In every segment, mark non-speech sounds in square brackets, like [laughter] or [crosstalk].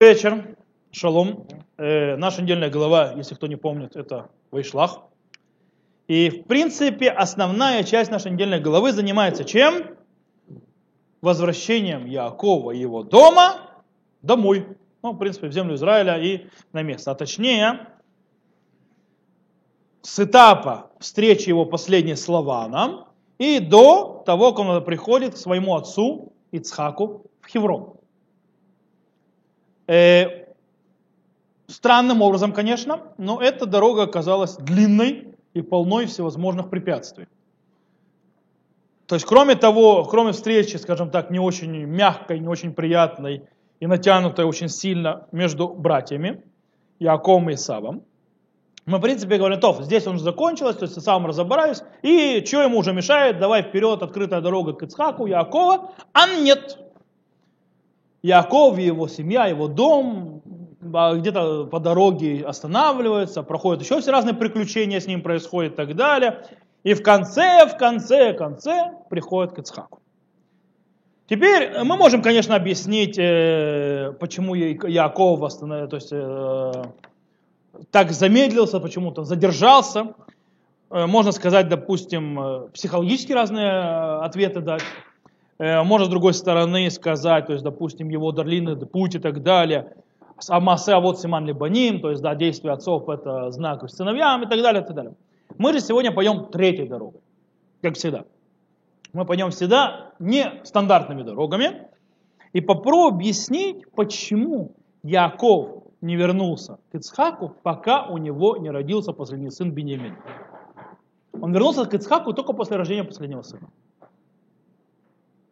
вечер. Шалом. Э, наша недельная глава, если кто не помнит, это Вайшлах. И, в принципе, основная часть нашей недельной главы занимается чем? Возвращением Якова и его дома домой. Ну, в принципе, в землю Израиля и на место. А точнее, с этапа встречи его последней с Лаваном и до того, как он приходит к своему отцу Ицхаку в Хеврон. Э, странным образом, конечно, но эта дорога оказалась длинной и полной всевозможных препятствий. То есть, кроме того, кроме встречи, скажем так, не очень мягкой, не очень приятной и натянутой очень сильно между братьями, Яковом и Исавом, мы, в принципе, говорим, то, здесь он уже закончилось, то есть я сам разобраюсь, и что ему уже мешает, давай вперед, открытая дорога к Ицхаку, Якова, а нет. Яков и его семья, его дом, а где-то по дороге останавливаются, проходят еще все разные приключения с ним происходят и так далее. И в конце, в конце, в конце приходит к Ицхаку. Теперь мы можем, конечно, объяснить, э, почему Яков остановил, то есть э, так замедлился, почему-то задержался. Э, можно сказать, допустим, психологически разные ответы дать. Э, можно с другой стороны сказать, то есть, допустим, его длинный путь и так далее, Амасе вот Симан Либаним, то есть, да, действие отцов это знак сыновьям и так далее, и так далее. Мы же сегодня пойдем третьей дорогой, как всегда. Мы пойдем всегда не стандартными дорогами и попробуем объяснить, почему Яков не вернулся к Ицхаку, пока у него не родился последний сын Бениамин. Он вернулся к Ицхаку только после рождения последнего сына.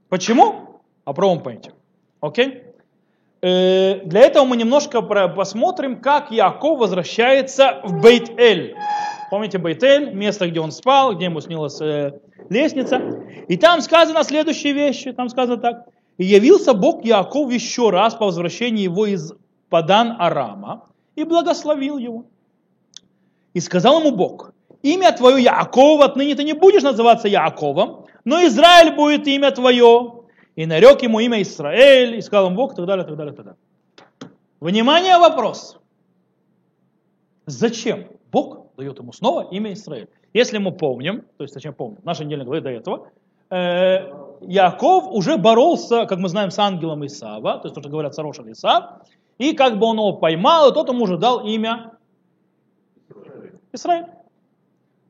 Почему? Попробуем. Окей? Э, для этого мы немножко посмотрим, как Яков возвращается в Бейт-Эль. Помните Бейт-Эль, место, где он спал, где ему снилась э, лестница. И там сказано следующие вещи. Там сказано так. И явился Бог Яков еще раз по возвращении его из Падан Арама и благословил его. И сказал ему Бог, имя твое Яков, отныне ты не будешь называться Яковом, но Израиль будет имя твое. И нарек ему имя Израиль, и сказал ему Бог, и так далее, и так далее, и так далее. Внимание, вопрос. Зачем Бог дает ему снова имя Израиль? Если мы помним, то есть зачем помним, наша недельная глава до этого, э, Яков уже боролся, как мы знаем, с ангелом Исава, то есть то, что говорят Сарошин Исав, и как бы он его поймал, и тот ему уже дал имя Израиль.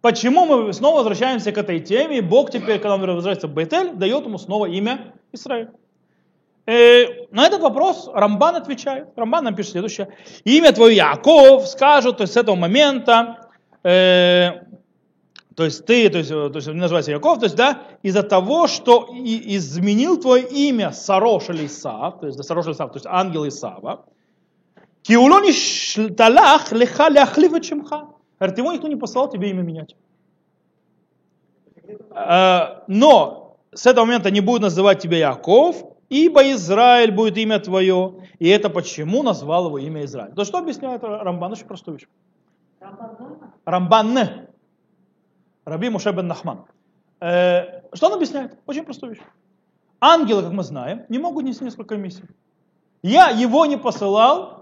Почему мы снова возвращаемся к этой теме? Бог теперь, когда он возвращается в Бейтель, дает ему снова имя Израиль. Э, на этот вопрос Рамбан отвечает. Рамбан нам пишет следующее. Имя твое Яков скажут, то есть с этого момента, э, то есть ты, то есть, то есть называется Яков, то есть, да, из-за того, что и, изменил твое имя Сарош или Исав, то есть, да, Сарош или Исав, то есть ангел Исава, киулони талах леха ляхливет чемха. Говорит, его никто не послал тебе имя менять. А, но с этого момента не будет называть тебя Яков, ибо Израиль будет имя твое. И это почему назвал его имя Израиль. То что объясняет Рамбан? Очень простую вещь. Рамбан. Раби Муше бен Нахман. Э, что он объясняет? Очень простую вещь. Ангелы, как мы знаем, не могут нести несколько миссий. Я его не посылал,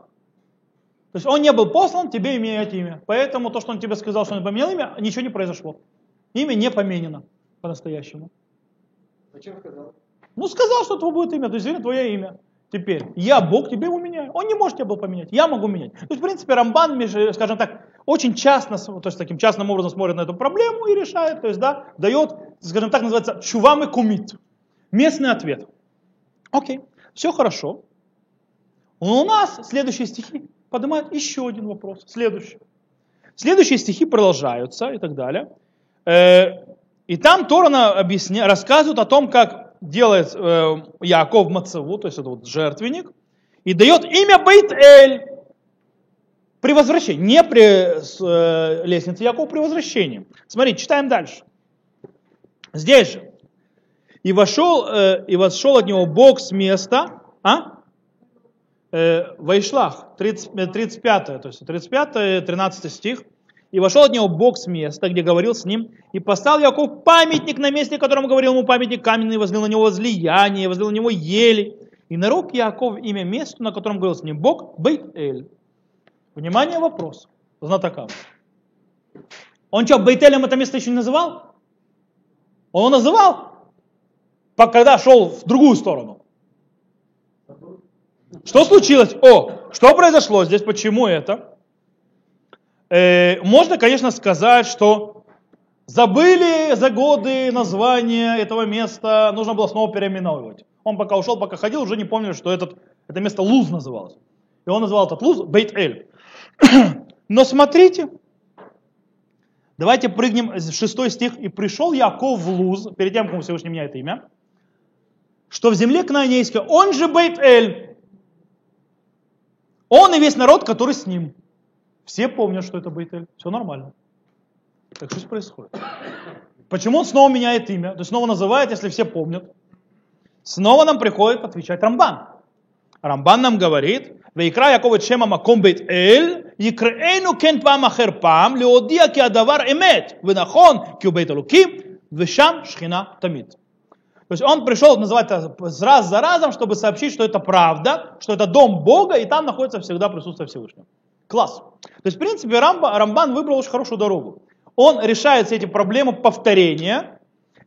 то есть он не был послан, тебе имеет имя. Поэтому то, что он тебе сказал, что он поменял имя, ничего не произошло. Имя не поменено по-настоящему. Зачем сказал? Ну сказал, что это будет имя, то есть твое имя. Теперь, я Бог, тебе его меняю. Он не может тебя был поменять, я могу менять. То есть, в принципе, Рамбан, скажем так, очень частно, то есть таким частным образом смотрит на эту проблему и решает, то есть, да, дает, скажем так, называется чувам и кумит. Местный ответ. Окей, все хорошо. Но у нас следующие стихи поднимает еще один вопрос, следующий. Следующие стихи продолжаются и так далее. Э, и там Торана объясня, рассказывает о том, как делает э, Яков Мацеву, то есть это вот жертвенник, и дает имя Бейт-Эль при возвращении, не при э, лестнице Якова, при возвращении. Смотрите, читаем дальше. Здесь же. И вошел, и вошел от него Бог с места, а? Э, Вайшлах, 30, 35, то есть 35, 13 стих. И вошел от него Бог с места, где говорил с ним, и поставил Яков памятник на месте, которому говорил ему памятник каменный, возлил на него возлияние, возлил на него ели. И нарек Яков имя месту, на котором говорил с ним Бог, Бейт-Эль. Внимание, вопрос. Знатокам. Он что, Бейтелем это место еще не называл? Он его называл, когда шел в другую сторону. Что случилось? О, что произошло здесь? Почему это? Э, можно, конечно, сказать, что забыли за годы название этого места, нужно было снова переименовывать. Он пока ушел, пока ходил, уже не помнили, что этот, это место Луз называлось. И он называл этот Луз Бейт-Эль. [clears throat] Но смотрите, давайте прыгнем в шестой стих. «И пришел Яков в Луз, перед тем, как Всевышний меняет имя, что в земле Кнаанейской, он же Бейт-Эль, он и весь народ, который с ним. Все помнят, что это Бейтель. Все нормально. Так что здесь происходит? Почему он снова меняет имя? То есть снова называет, если все помнят. Снова нам приходит отвечать Рамбан. Рамбан нам говорит, ויקרא יעקב את שם המקום בית אל, יקראנו כן פעם אחר פעם, להודיע כי הדבר אמת ונכון, כי הוא בית אלוקים, ושם שכינה תמיד. То есть он пришел называть это раз за разом, чтобы сообщить, что это правда, что это дом Бога, и там находится всегда присутствие Всевышнего. Класс. То есть, в принципе, Рамба, Рамбан выбрал очень хорошую дорогу. Он решает все эти проблемы повторения,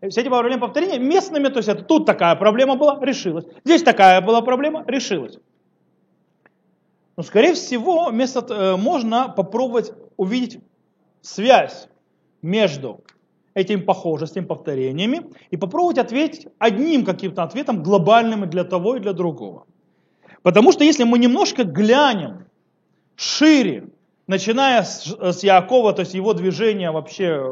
все эти проблемы повторения местными, то есть это тут такая проблема была, решилась. Здесь такая была проблема, решилась. Но, скорее всего, вместо, э, можно попробовать увидеть связь между этими похожестями, повторениями и попробовать ответить одним каким-то ответом глобальным и для того, и для другого. Потому что если мы немножко глянем шире, начиная с, с Якова, то есть его движение вообще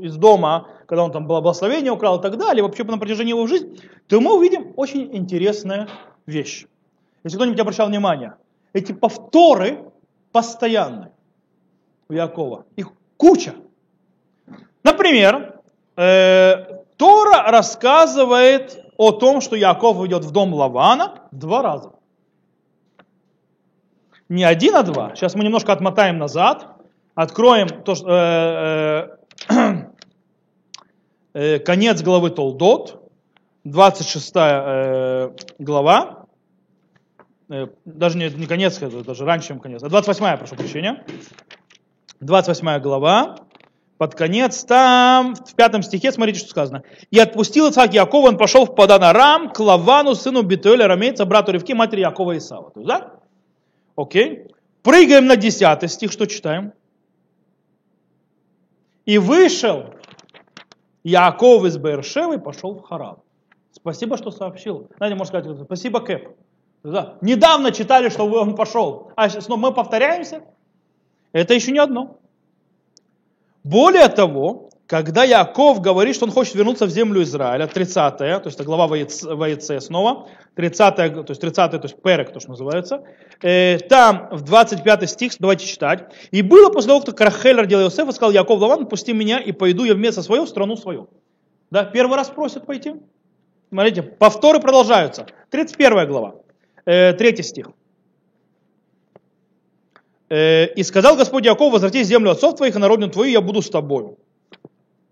из дома, когда он там благословение украл и так далее, вообще на протяжении его жизни, то мы увидим очень интересная вещь. Если кто-нибудь обращал внимание, эти повторы постоянные у Якова. Их куча. Например, э, Тора рассказывает о том, что Яков идет в дом Лавана два раза. Не один, а два. Сейчас мы немножко отмотаем назад, откроем то, э, э, э, конец главы Толдот, 26 э, глава, э, даже не, не конец, даже раньше, чем конец, а 28, прошу прощения, 28 глава, под конец, там в пятом стихе, смотрите, что сказано. «И отпустил Ицхак Якова, он пошел в Паданарам к Лавану, сыну Битуэля, рамейца, брату Ревки, матери Якова и Исава». Да? Окей. Прыгаем на 10 стих, что читаем? И вышел Яков из Бершевы и пошел в Харан. Спасибо, что сообщил. Знаете, можно сказать, спасибо, Кэп. Да. Недавно читали, что он пошел. А сейчас мы повторяемся. Это еще не одно. Более того, когда Яков говорит, что он хочет вернуться в землю Израиля, 30 то есть это глава Ваице снова, 30 то есть 30 то есть перек, то, что называется, э, там в 25 стих, давайте читать. «И было после того, как Крахель родил Иосифа, сказал Яков Лаван, пусти меня, и пойду я вместо свою в страну свою». Да, первый раз просят пойти. Смотрите, повторы продолжаются. 31 глава, э, 3 стих. Э, «И сказал Господь Яков, возвратись в землю отцов твоих и народню твою, я буду с тобою».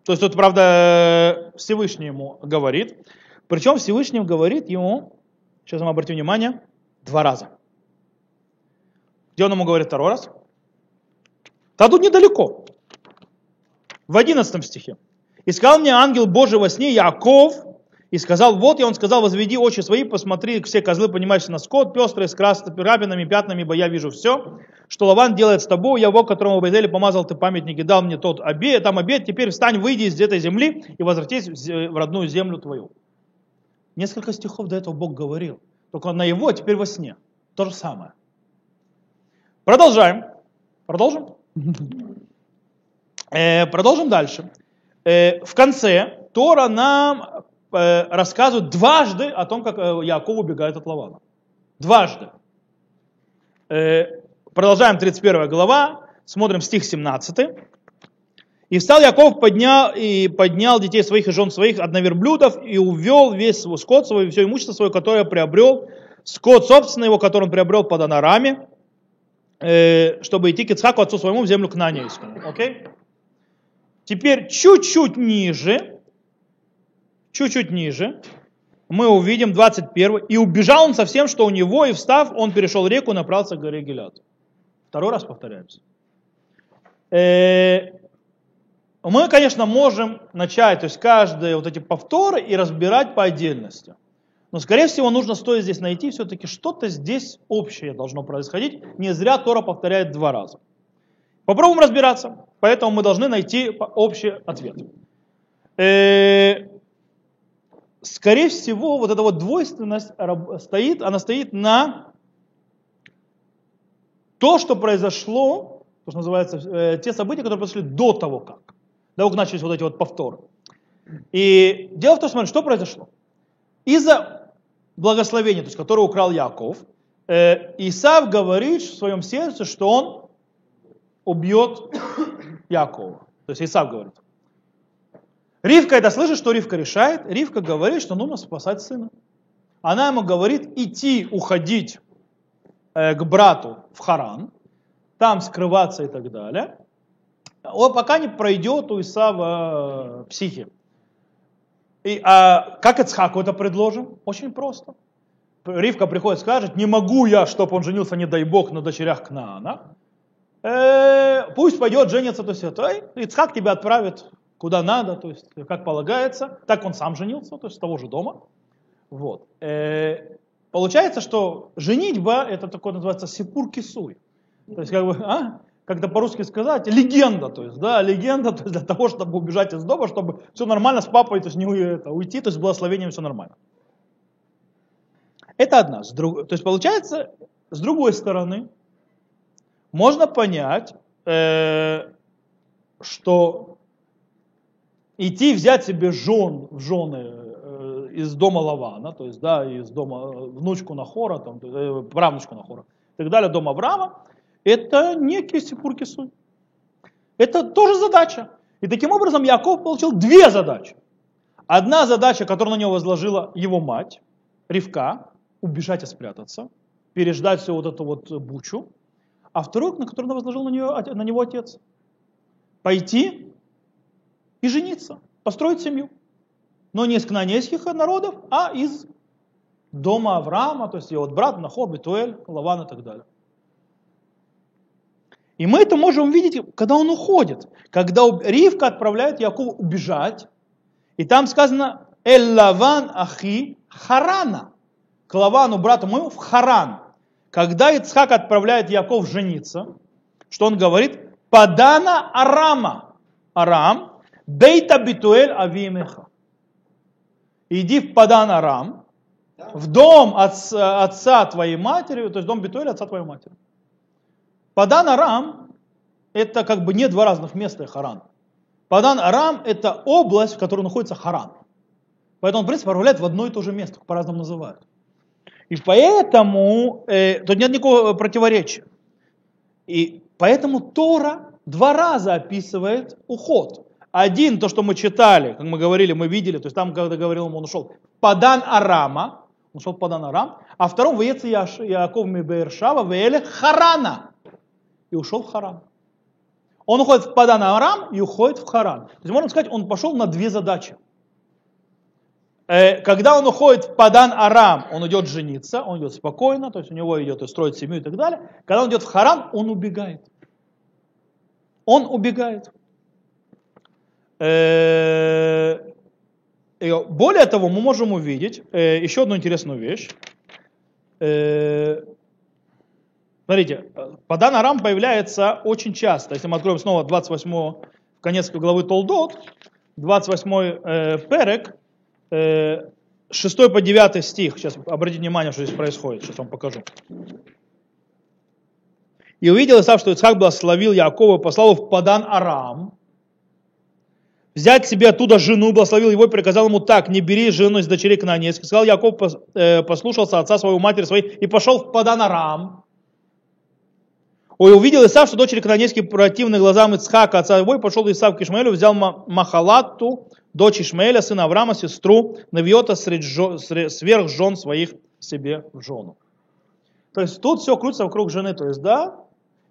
То есть тут, правда, Всевышний ему говорит. Причем Всевышний говорит ему, сейчас мы обратим внимание, два раза. Где он ему говорит второй раз? Да тут недалеко. В одиннадцатом стихе. «И сказал мне ангел Божий во сне, Яков, и сказал, вот я, он сказал, возведи очи свои, посмотри, все козлы, понимаешь, на скот, пестрые, с красными рабинами, пятнами, ибо я вижу все, что Лаван делает с тобой, я Бог, которому в Бейзеле помазал ты памятник и дал мне тот обед, там обед, теперь встань, выйди из этой земли и возвратись в родную землю твою. Несколько стихов до этого Бог говорил, только на его, а теперь во сне. То же самое. Продолжаем. Продолжим? [laughs] Э, продолжим дальше. Э, в конце Тора нам рассказывают дважды о том, как э, Яков убегает от Лавана. Дважды. Э, продолжаем 31 глава, смотрим стих 17. «И встал Яков, поднял, и поднял детей своих и жен своих, одноверблюдов, и увел весь свой скот свой, все имущество свое, которое приобрел, скот собственный его, который он приобрел под Анарами, чтобы идти к Ицхаку, отцу своему, в землю Кнанейскую». Окей? Теперь чуть-чуть ниже, чуть-чуть ниже, мы увидим 21. И убежал он со всем, что у него, и встав, он перешел реку и направился к горе Гелят. Второй раз повторяемся. Э, мы, конечно, можем начать, то есть каждые вот эти повторы и разбирать по отдельности. Но, скорее всего, нужно стоит здесь найти все-таки что-то здесь общее должно происходить. Не зря Тора повторяет два раза. Попробуем разбираться. Поэтому мы должны найти общий ответ. Скорее всего, вот эта вот двойственность стоит, она стоит на то, что произошло, то, что называется, э, те события, которые произошли до того, как. До того, как начались вот эти вот повторы. И дело в том, что, что произошло. Из-за благословения, то есть, которое украл Яков, э, Исав говорит в своем сердце, что он убьет Якова. То есть Исав говорит. Ривка это слышит, что Ривка решает. Ривка говорит, что нужно спасать сына. Она ему говорит идти, уходить э, к брату в Харан, там скрываться и так далее, он пока не пройдет у Исава э, психи. И, а как Ицхаку это предложим? Очень просто. Ривка приходит и скажет, не могу я, чтобы он женился, не дай бог, на дочерях Кнаана. Э, пусть пойдет, женится, то есть это, Ицхак тебя отправит куда надо, то есть как полагается. Так он сам женился, то есть с того же дома. Вот. Э, получается, что женитьба, это такое называется сипур кисуй. То есть, как бы, а? как-то по-русски сказать, легенда, то есть, да, легенда, то есть для того, чтобы убежать из дома, чтобы все нормально с папой, то есть не уйти, то есть с благословением все нормально. Это одна. С друг... То есть получается, с другой стороны, можно понять, э, что идти взять себе жен в жены э, из дома Лавана, то есть, да, из дома э, внучку Нахора, там, э, правнучку Нахора, и так далее, дома Авраама, это некий сипур кисуй. Это тоже задача. И таким образом Яков получил две задачи. Одна задача, которую на него возложила его мать, Ривка, убежать и спрятаться, переждать всю вот эту вот бучу. А вторую, на которую возложил на, нее, на него отец, пойти и жениться, построить семью. Но не из кнанейских народов, а из дома Авраама, то есть его брат Нахор, Бетуэль, Лаван и так далее. И мы это можем увидеть, когда он уходит. Когда Ривка отправляет Якова убежать. И там сказано «Эль Лаван Ахи Харана». К Лавану, брату моему, в Харан. Когда Ицхак отправляет Яков жениться, что он говорит? «Падана Арама». Арам. Бейта Битуэль Авиемеха. Иди в Падан Арам, в дом отца, отца твоей матери, то есть дом Битуэля отца твоей матери. Падан Арам – это как бы не два разных места Харан. Падан Арам – это область, в которой находится Харан. Поэтому он, в принципе, отправляет в одно и то же место, по-разному называют. И поэтому э, тут нет никакого противоречия. И поэтому Тора два раза описывает уход. Один, то, что мы читали, как мы говорили, мы видели, то есть там, когда говорил он ушел Падан Арама, он ушел в Падан Арам, а втором в Яков Мибершава, в Эле Харана и ушел в Харан. Он уходит в Падан Арам и уходит в Харан. То есть можно сказать, он пошел на две задачи. Э, когда он уходит в Падан Арам, он идет жениться, он идет спокойно, то есть у него идет и строить семью и так далее. Когда он идет в Харан, он убегает. Он убегает. Э, более того, мы можем увидеть э, еще одну интересную вещь. Смотрите, Падан Арам появляется очень часто. Если мы откроем снова 28 конец главы Толдот, 28 э, перек, э, 6 по 9 стих. Сейчас обратите внимание, что здесь происходит. Сейчас вам покажу. И увидел Исав, что Ицхак благословил Якова, послал его в Падан Арам, взять себе оттуда жену, благословил его и приказал ему так, не бери жену из дочерей Кнанейских. Сказал Яков, э, послушался отца своего, матери своей и пошел в Падан Арам. Ой, увидел Исав, что дочери кананейские противны глазам Ицхака, отца его, и пошел Исав к Ишмаэлю, взял Махалату, дочь Ишмаэля, сына Авраама, сестру, Навиота сверх жен своих себе в жену. То есть тут все крутится вокруг жены, то есть да,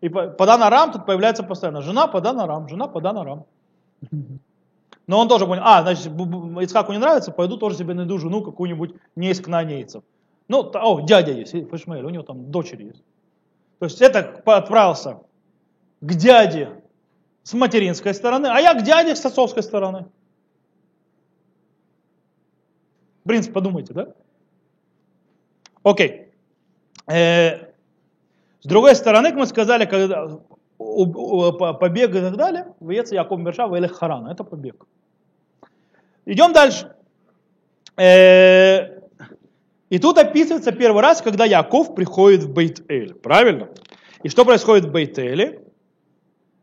и Падан Арам тут появляется постоянно. Жена Падан Арам, жена Падан Арам. Но он тоже понял, а, значит, Ицхаку не нравится, пойду тоже себе найду жену какую-нибудь не из кнаанейцев. Ну, о, дядя есть, Ишмаэль, у него там дочери есть. То есть это отправился к дяде с материнской стороны, а я к дяде с отцовской стороны. В принципе, подумайте, да? Окей. Э, с другой стороны, как мы сказали, когда побег и так далее, Вец Яков Мерша в Харана. Это побег. Идем дальше. Э, И тут описывается первый раз, когда Яков приходит в Бейт-Эль. Правильно? И что происходит в Бейт-Эле?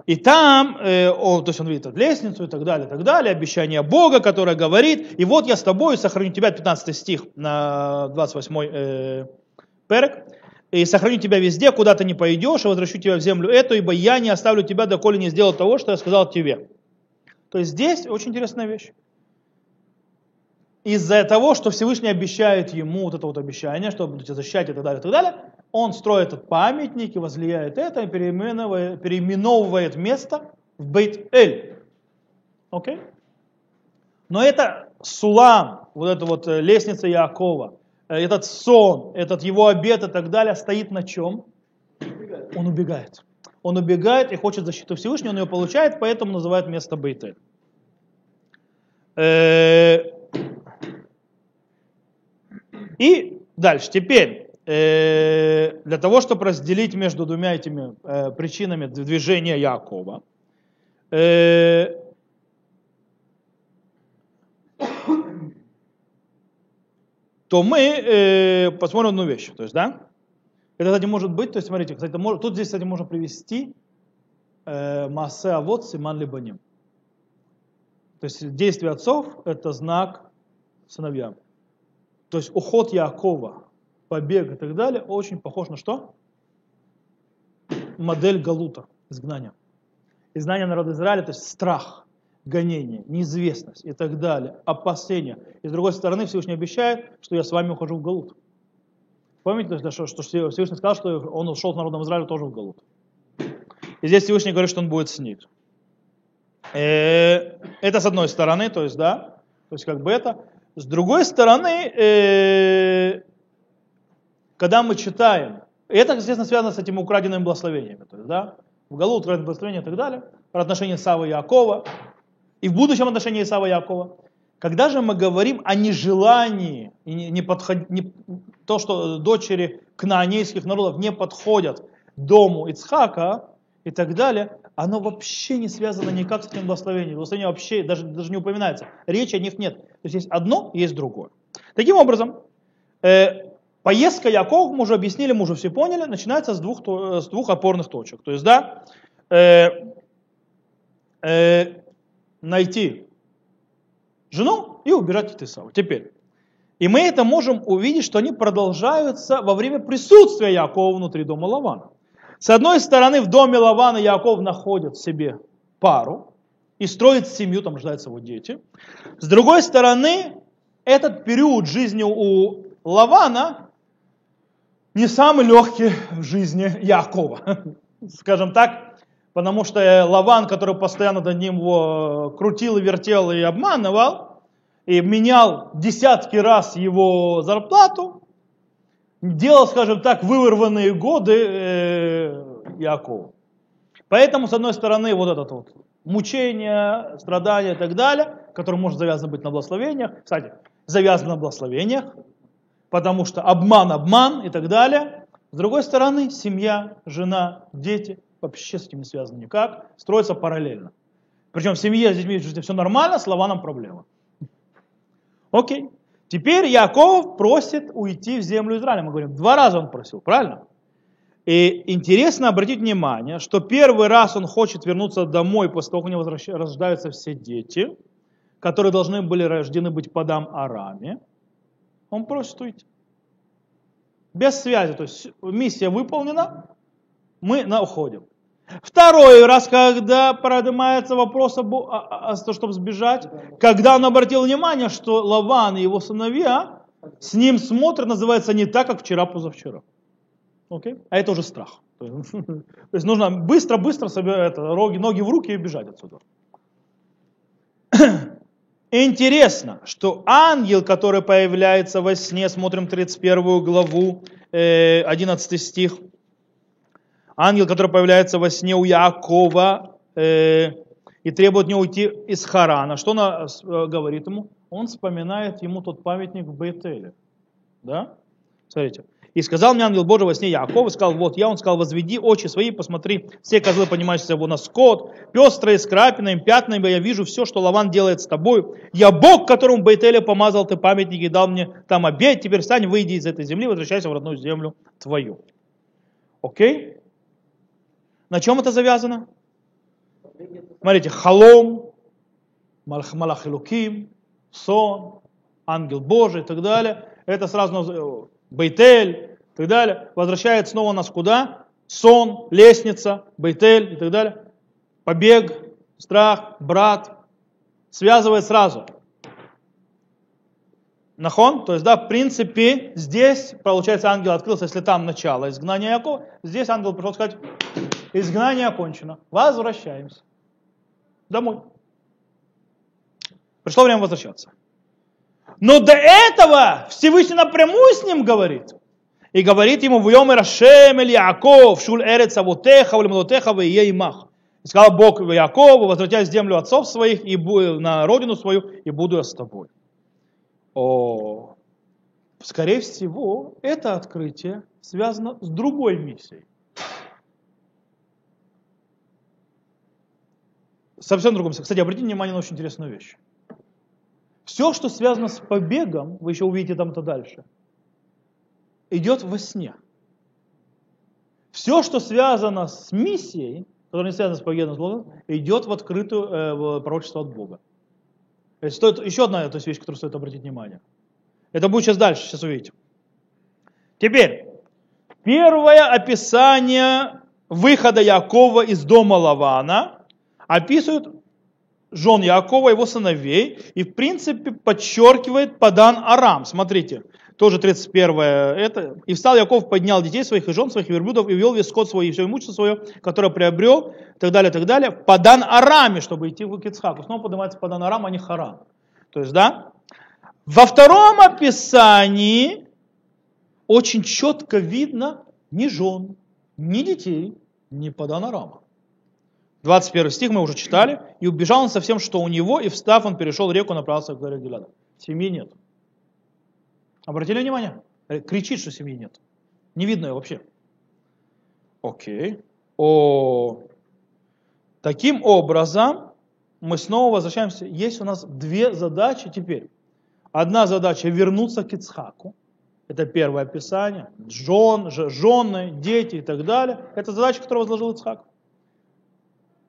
И там, э, о, то есть он видит лестницу и так далее, и так далее, обещание Бога, которое говорит, и вот я с тобой сохраню тебя, 15 стих на 28 э, перек, и сохраню тебя везде, куда ты не пойдешь, и возвращу тебя в землю эту, ибо я не оставлю тебя, доколе не сделал того, что я сказал тебе. То есть здесь очень интересная вещь. Из-за того, что Всевышний обещает ему вот это вот обещание, что будете защищать и так далее, и так далее, он строит этот памятник и возлияет это, и переименовывает, переименовывает место в Бейт-Эль. Окей? Но это Сулам, вот эта вот э, лестница Якова, э, этот сон, этот его обед и так далее, стоит на чем? Убегает. Он убегает. Он убегает и хочет защиту Всевышнего, он ее получает, поэтому называют место Бейтель. И дальше, теперь, э, для того, чтобы разделить между двумя этими э, причинами движения Якова, э, то мы э, посмотрим одну вещь. То есть, да, это, кстати, может быть, то есть, смотрите, кстати, мож- тут здесь, кстати, можно привести э, Маасе Авод Симан Либаним. То есть, действие отцов – это знак сыновьям. То есть, уход Якова, побег и так далее очень похож на что? Модель Галута, изгнания. Изгнание народа Израиля, то есть страх, гонение, неизвестность и так далее, опасения. И с другой стороны, Всевышний обещает, что я с вами ухожу в Галут. Помните, что, что Всевышний сказал, что он ушел с народом Израиля тоже в Галут. И здесь Всевышний говорит, что он будет с ним. Э, Это с одной стороны, то есть, да, то есть как бы это. С другой стороны, э, когда мы читаем, и это, естественно, связано с этими украденными благословениями, то есть, да, в Галу украденные благословения и так далее, про отношения Савы и Якова, и в будущем отношении Исава и Якова. Когда же мы говорим о нежелании, и не, не подход- не- то, что дочери кнаанейских народов не подходят дому Ицхака и так далее, оно вообще не связано никак с этим благословением. Благословение вообще даже, даже не упоминается. Речи о них нет. То есть есть одно, есть другое. Таким образом, э, поездка Якова, мы уже объяснили, мы уже все поняли, начинается с двух, то- с двух опорных точек. То есть, да, э, э, найти жену и убирать от Исава. Теперь. И мы это можем увидеть, что они продолжаются во время присутствия Якова внутри дома Лавана. С одной стороны, в доме Лавана Яков находит себе пару и строит семью, там рождаются его дети. С другой стороны, этот период жизни у Лавана не самый легкий в жизни Якова. [laughs] Скажем так, потому что Лаван, который постоянно над ним его крутил и вертел и обманывал, и менял десятки раз его зарплату, делал, скажем так, вырванные годы э, Якову. Поэтому, с одной стороны, вот это вот мучение, страдания и так далее, которое может завязано быть на благословениях. Кстати, завязано на благословениях, потому что обман, обман и так далее. С другой стороны, семья, жена, дети вообще с этим не связаны никак, строятся параллельно. Причем в семье с детьми все нормально, с Лаваном проблема. Окей. Теперь Яков просит уйти в землю Израиля. Мы говорим, два раза он просил, правильно? И интересно обратить внимание, что первый раз он хочет вернуться домой после того, как у него рождаются все дети, которые должны были рождены быть по дам Араме. Он просит уйти. Без связи, то есть миссия выполнена, мы уходим. Второй раз, когда поднимается вопрос об, о том, чтобы сбежать, когда он обратил внимание, что Лаван и его сыновья с ним смотрят, называется не так, как вчера-позавчера. Окей? А это уже страх. [laughs] То есть, нужно быстро-быстро собирать ноги в руки и бежать отсюда. [clears throat] Интересно, что ангел, который появляется во сне, смотрим 31 главу, 11 стих, ангел, который появляется во сне у Якова э, и требует не уйти из Харана, что он э, говорит ему? Он вспоминает ему тот памятник в Бейтеле. Да? Смотрите. И сказал мне ангел Божий во сне Яков, и сказал, вот я, он сказал, возведи очи свои, посмотри, все козлы, понимающиеся на скот, пестрые, с крапинами, пятнами, я вижу все, что Лаван делает с тобой. Я Бог, которому Бейтеле помазал ты памятник и дал мне там обед, теперь встань, выйди из этой земли, возвращайся в родную землю твою. Окей? На чем это завязано? Смотрите, халом, малахилуким, сон, ангел Божий и так далее. Это сразу Бейтель и так далее. Возвращает снова нас куда? Сон, лестница, Бейтель и так далее. Побег, страх, брат. Связывает сразу. Нахон, то есть, да, в принципе, здесь, получается, ангел открылся, если там начало изгнания Якова, здесь ангел пришел сказать, изгнание окончено, возвращаемся домой. Пришло время возвращаться. Но до этого Всевышний напрямую с ним говорит. И говорит ему, в йом Рашем или Яков, шуль эрец авотеха, в млотеха, в имах. И сказал Бог Якову, возвратясь в землю отцов своих и на родину свою, и буду я с тобой. О, скорее всего, это открытие связано с другой миссией. Совсем другом. Кстати, обратите внимание на очень интересную вещь. Все, что связано с побегом, вы еще увидите там-то дальше, идет во сне. Все, что связано с миссией, которое не связано с побегом, идет в открытую э, в пророчество от Бога. То есть, стоит, еще одна то есть, вещь, которую стоит обратить внимание. Это будет сейчас дальше, сейчас увидите. Теперь, первое описание выхода Якова из дома Лавана описывает жен Якова, его сыновей, и в принципе подчеркивает Падан Арам. Смотрите, тоже 31 это. «И встал Яков, поднял детей своих и жен своих, и верблюдов, и вел весь скот свой, и все имущество свое, которое приобрел, и так далее, и так далее, в Падан Араме, чтобы идти в Кицхаку». Снова поднимается Падан Арам, а не Харан. То есть, да, во втором описании очень четко видно ни жен, ни детей, ни Падан Арама. 21 стих мы уже читали. «И убежал он со всем, что у него, и встав, он перешел реку, направился к горе Гиляда». Семьи нет. Обратили внимание? Кричит, что семьи нет. Не видно ее вообще. Окей. О. Таким образом, мы снова возвращаемся. Есть у нас две задачи теперь. Одна задача вернуться к Ицхаку. Это первое описание. Жен, жены, дети и так далее. Это задача, которую возложил Ицхак.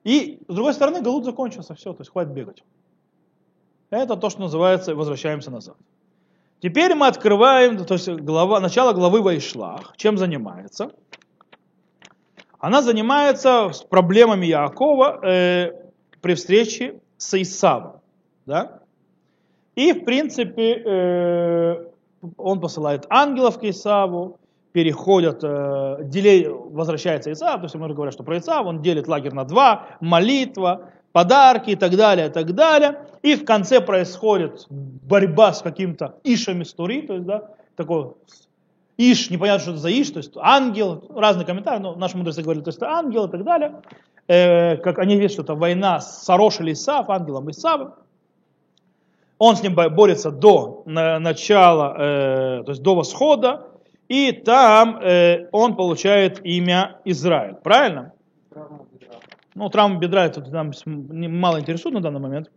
И с другой стороны, Галут закончился, все, то есть хватит бегать. Это то, что называется «возвращаемся назад». Теперь мы открываем, то есть глава, начало главы Вайшлах. Чем занимается? Она занимается с проблемами Якова э, при встрече с Исавом. Да? И, в принципе, э, он посылает ангелов к Исаву, переходят, э, делей, возвращается Исаав, то есть мы уже говорим, что про Исаав, он делит лагерь на два, молитва, подарки и так далее, и так далее. И в конце происходит борьба с каким-то Ишем истории, то есть, да, такой Иш, непонятно, что это за Иш, то есть ангел, разные комментарии, но наши мудрецы говорят, то есть это ангел и так далее. Э, как они видят, что это война с Сарош или Исав, ангелом Исавом. Он с ним борется до начала, э, то есть до восхода, и там э, он получает имя Израиль. Правильно? Ну, травма бедра, это нам мало интересует на данный момент.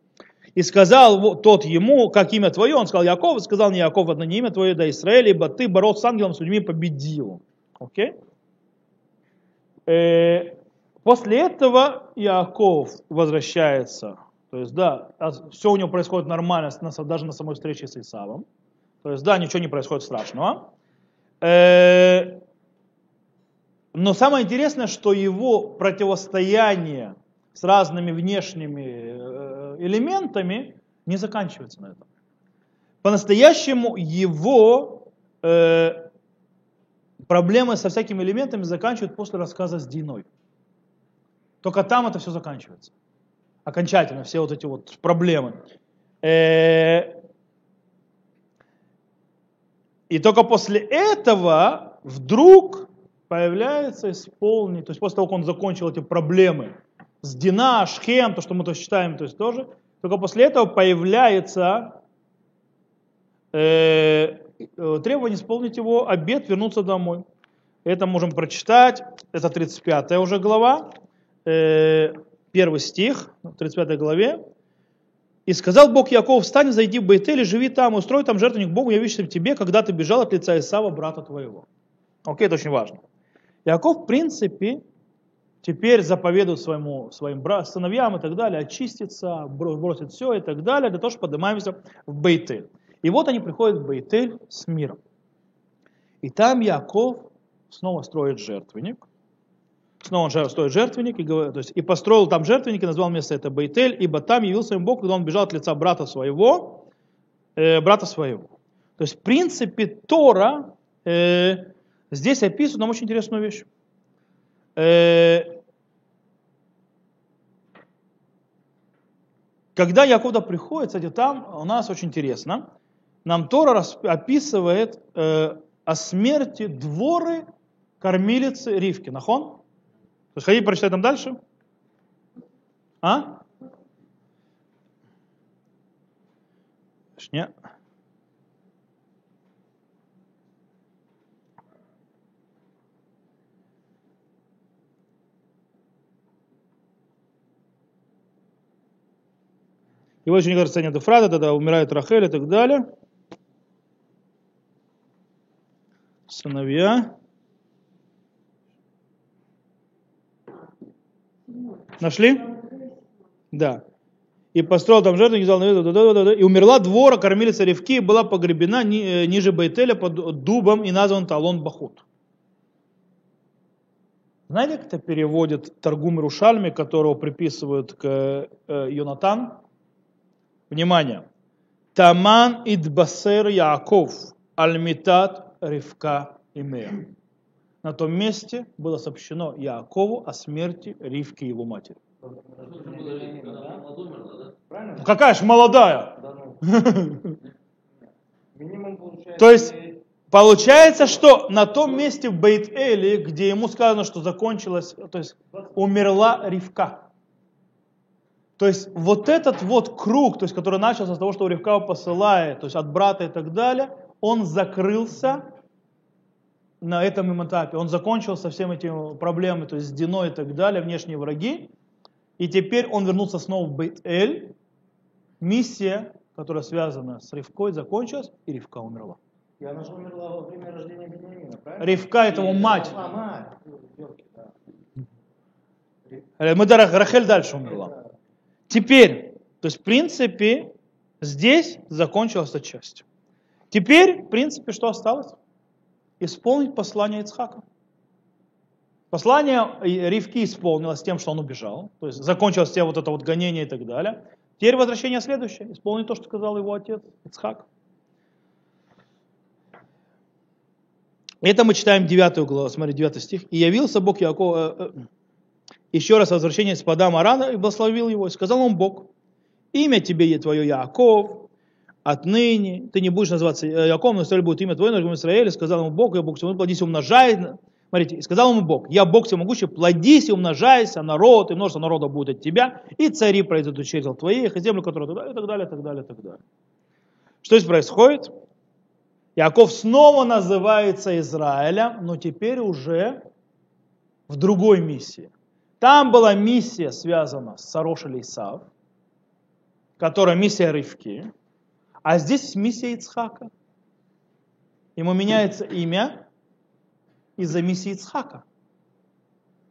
И сказал тот ему, как имя твое, он сказал Яков, сказал не Яков, одно не имя твое, да Израиль, ибо ты боролся с ангелом, с людьми победил. Окей? Э, после этого Яков возвращается, то есть, да, а все у него происходит нормально, даже на самой встрече с Исавом. То есть, да, ничего не происходит страшного. Э, но самое интересное, что его противостояние с разными внешними э, элементами не заканчивается на этом. По-настоящему его э, проблемы со всякими элементами заканчивают после рассказа с Диной. Только там это все заканчивается. Окончательно, все вот эти вот проблемы. Э, И только после этого вдруг появляется исполнить, то есть после того, как он закончил эти проблемы с Дина, Шхем, то, что мы то считаем, то есть тоже, только после этого появляется э, э, требование исполнить его обед, вернуться домой. Это можем прочитать, это 35 уже глава, э, первый стих, в 35 главе. И сказал Бог Якову, встань, зайди в Бейтель и живи там, устрой там жертвенник Богу, явишься в тебе, когда ты бежал от лица Исава, брата твоего. Окей, это очень важно. Яков, в принципе, теперь заповедует своему, своим сыновьям и так далее, очиститься, бросить все и так далее, для того, чтобы поднимаемся в Бейтель. И вот они приходят в Бейтель с миром. И там Яков снова строит жертвенник, снова он строит жертвенник и, то есть, и построил там жертвенник и назвал место это Бейтель, ибо там явился им Бог, когда он бежал от лица брата своего, э, брата своего. То есть, в принципе, Тора э, здесь описывает нам очень интересную вещь. Э, когда Яков туда приходит, кстати, там у нас очень интересно, нам Тора описывает э, о смерти дворы кормилицы Ривки. Нахон? То есть ходи прочитай там дальше. А? Нет. Его не кажется, нет Эфрата, тогда умирает Рахель и так далее. Сыновья. Нашли? Да. И построил там жертву, и умерла двора кормилица Ревки, и была погребена э, ниже Бейтеля под дубом и назван Талон Бахут. Знаете, как это переводит Таргум Рушальми, которого приписывают к э, Йонатан? Внимание. Таман идбасер Яков, альмитат Ривка имея на том месте было сообщено Якову о смерти Ривки его матери. Ну, какая же молодая? То есть получается, что на том месте в Бейт-Эли, где ему сказано, что закончилось, то есть умерла Ривка. То есть вот этот вот круг, то есть, который начался с того, что Ривка посылает, то есть от брата и так далее, он закрылся на этом этапе. Он закончил со всеми этими проблемами, то есть с Диной и так далее, внешние враги. И теперь он вернулся снова в Бейт-Эль. Миссия, которая связана с Ривкой, закончилась, и Ривка умерла. И она же умерла во время рождения Бениамина, правильно? Ривка это его мать. А, мать. Ёлки, да. Э, Мы Рахель дальше умерла. Теперь, то есть в принципе, здесь закончилась эта часть. Теперь, в принципе, что осталось? Исполнить послание Ицхака. Послание Ривки исполнилось тем, что он убежал, то есть закончилось все вот это вот гонение и так далее. Теперь возвращение следующее, исполнить то, что сказал его отец Ицхак. Это мы читаем 9 главу, смотри, 9 стих. «И явился Бог Якова, э, э, еще раз возвращение с Падама Арана, и благословил его, и сказал ему Бог, имя тебе твое Яков, отныне ты не будешь называться э, Яковом, но Израиль будет имя твое, но Израиль, сказал ему Бог, я Бог тебе, плодись и умножай. Смотрите, сказал ему Бог, я Бог всемогущий, плодись и умножайся, народ, и множество народа будет от тебя, и цари пройдут через твоих, и землю, которую туда, и так далее, и так далее, и так далее. Что здесь происходит? Яков снова называется Израилем, но теперь уже в другой миссии. Там была миссия, связана с Сарошель Исав, которая миссия Ривки, а здесь миссия Ицхака. Ему меняется имя из-за миссии Ицхака.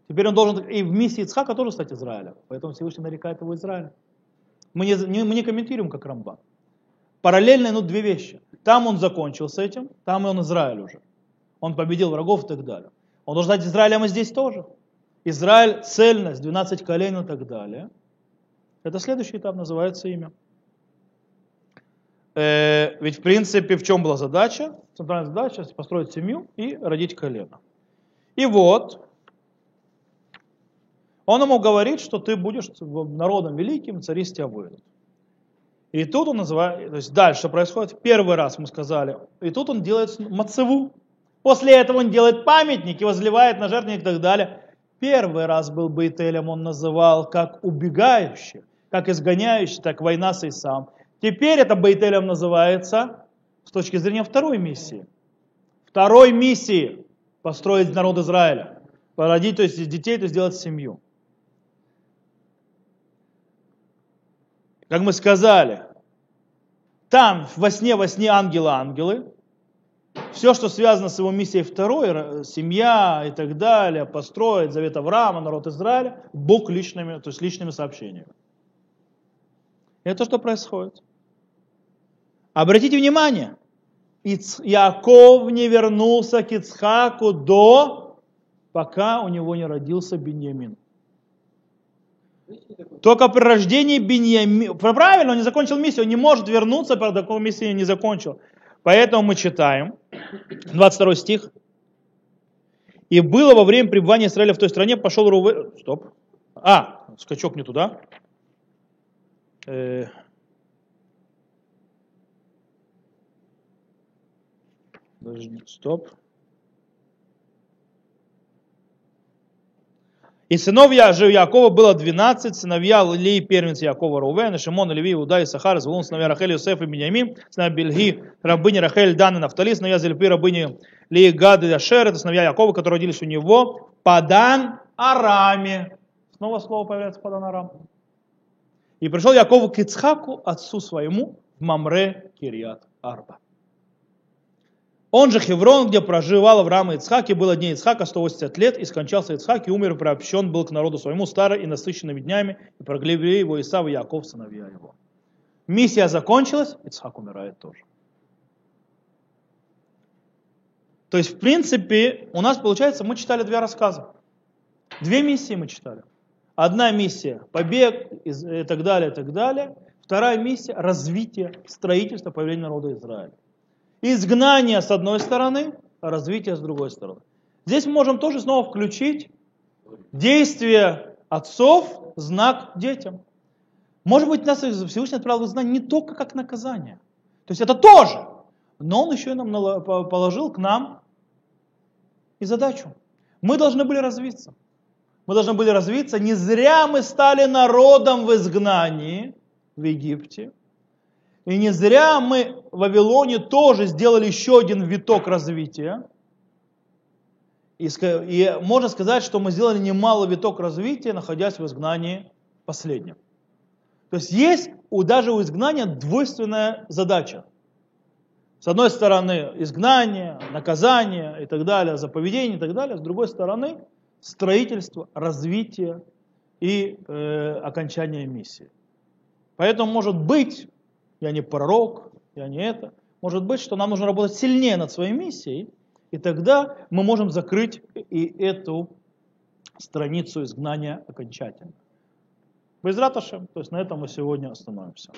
Теперь он должен и в миссии Ицхака тоже стать Израилем. Поэтому Всевышний нарекает его Израилем. Мы не, не, мы не комментируем, как Рамбан. Параллельно идут две вещи. Там он закончил с этим, там и он Израиль уже. Он победил врагов и так далее. Он должен стать Израилем и здесь тоже. Израиль, цельность, 12 колен и так далее. Это следующий этап, называется имя. Э, ведь в принципе в чем была задача? Центральная задача построить семью и родить колено. И вот, он ему говорит, что ты будешь народом великим, цари с тебя выйдут. И тут он называет, то есть дальше происходит, первый раз мы сказали, и тут он делает мацеву. После этого он делает памятник и возливает на жертвенник и так далее. Первый раз был Бейтелем, он называл как убегающий, как изгоняющий, так война с Исам. Теперь это Бейтелем называется с точки зрения второй миссии. Второй миссии построить народ Израиля. Породить, то есть детей, то есть сделать семью. Как мы сказали, там во сне, во сне ангелы-ангелы, все, что связано с его миссией второй, семья и так далее, построить завет Авраама, народ Израиля, Бог личными, то есть личными сообщениями. Это что происходит. Обратите внимание, Иаков не вернулся к Ицхаку до, пока у него не родился Беньямин. Только при рождении Беньямина, правильно, он не закончил миссию, он не может вернуться, пока такую миссию не закончил. Поэтому мы читаем, 22 стих. И было во время пребывания Израиля в той стране, пошел Руве... Стоп. А, скачок не туда. Э... Стоп. И сыновья же Якова было 12, сыновья Лии, первенец Якова Рувен, Шимон, Леви, Иуда Сахар, Звулун, сыновья Рахель, Йосеф и Беньямин, сыновья Бельги, рабыни Рахель, Дан и Нафтали, сыновья Зельпи, рабыни Лии, Гад и Ашер, это сыновья Якова, которые родились у него, Падан Араме. Снова слово появляется Падан Арам. И пришел Яков к Ицхаку, отцу своему, в Мамре Кирьят Арба. Он же Хеврон, где проживал Авраам и Ицхак, и было дней Ицхака 180 лет, и скончался Ицхак, и умер, и приобщен был к народу своему старый и насыщенными днями, и проглядели его Исав и Яков, сыновья его. Миссия закончилась, Ицхак умирает тоже. То есть, в принципе, у нас получается, мы читали две рассказа. Две миссии мы читали. Одна миссия – побег и так далее, и так далее. Вторая миссия – развитие, строительство, появление народа Израиля. Изгнание с одной стороны, а развитие с другой стороны. Здесь мы можем тоже снова включить действие отцов, знак детям. Может быть, нас Всевышний отправил в не только как наказание. То есть это тоже. Но он еще и нам положил к нам и задачу. Мы должны были развиться. Мы должны были развиться. Не зря мы стали народом в изгнании в Египте. И не зря мы в Вавилоне тоже сделали еще один виток развития. И, можно сказать, что мы сделали немало виток развития, находясь в изгнании последнем. То есть есть даже у изгнания двойственная задача. С одной стороны изгнание, наказание и так далее, заповедение и так далее. С другой стороны строительство, развитие и э, окончание миссии. Поэтому может быть я не пророк, я не это. Может быть, что нам нужно работать сильнее над своей миссией, и тогда мы можем закрыть и эту страницу изгнания окончательно. Без то есть на этом мы сегодня остановимся.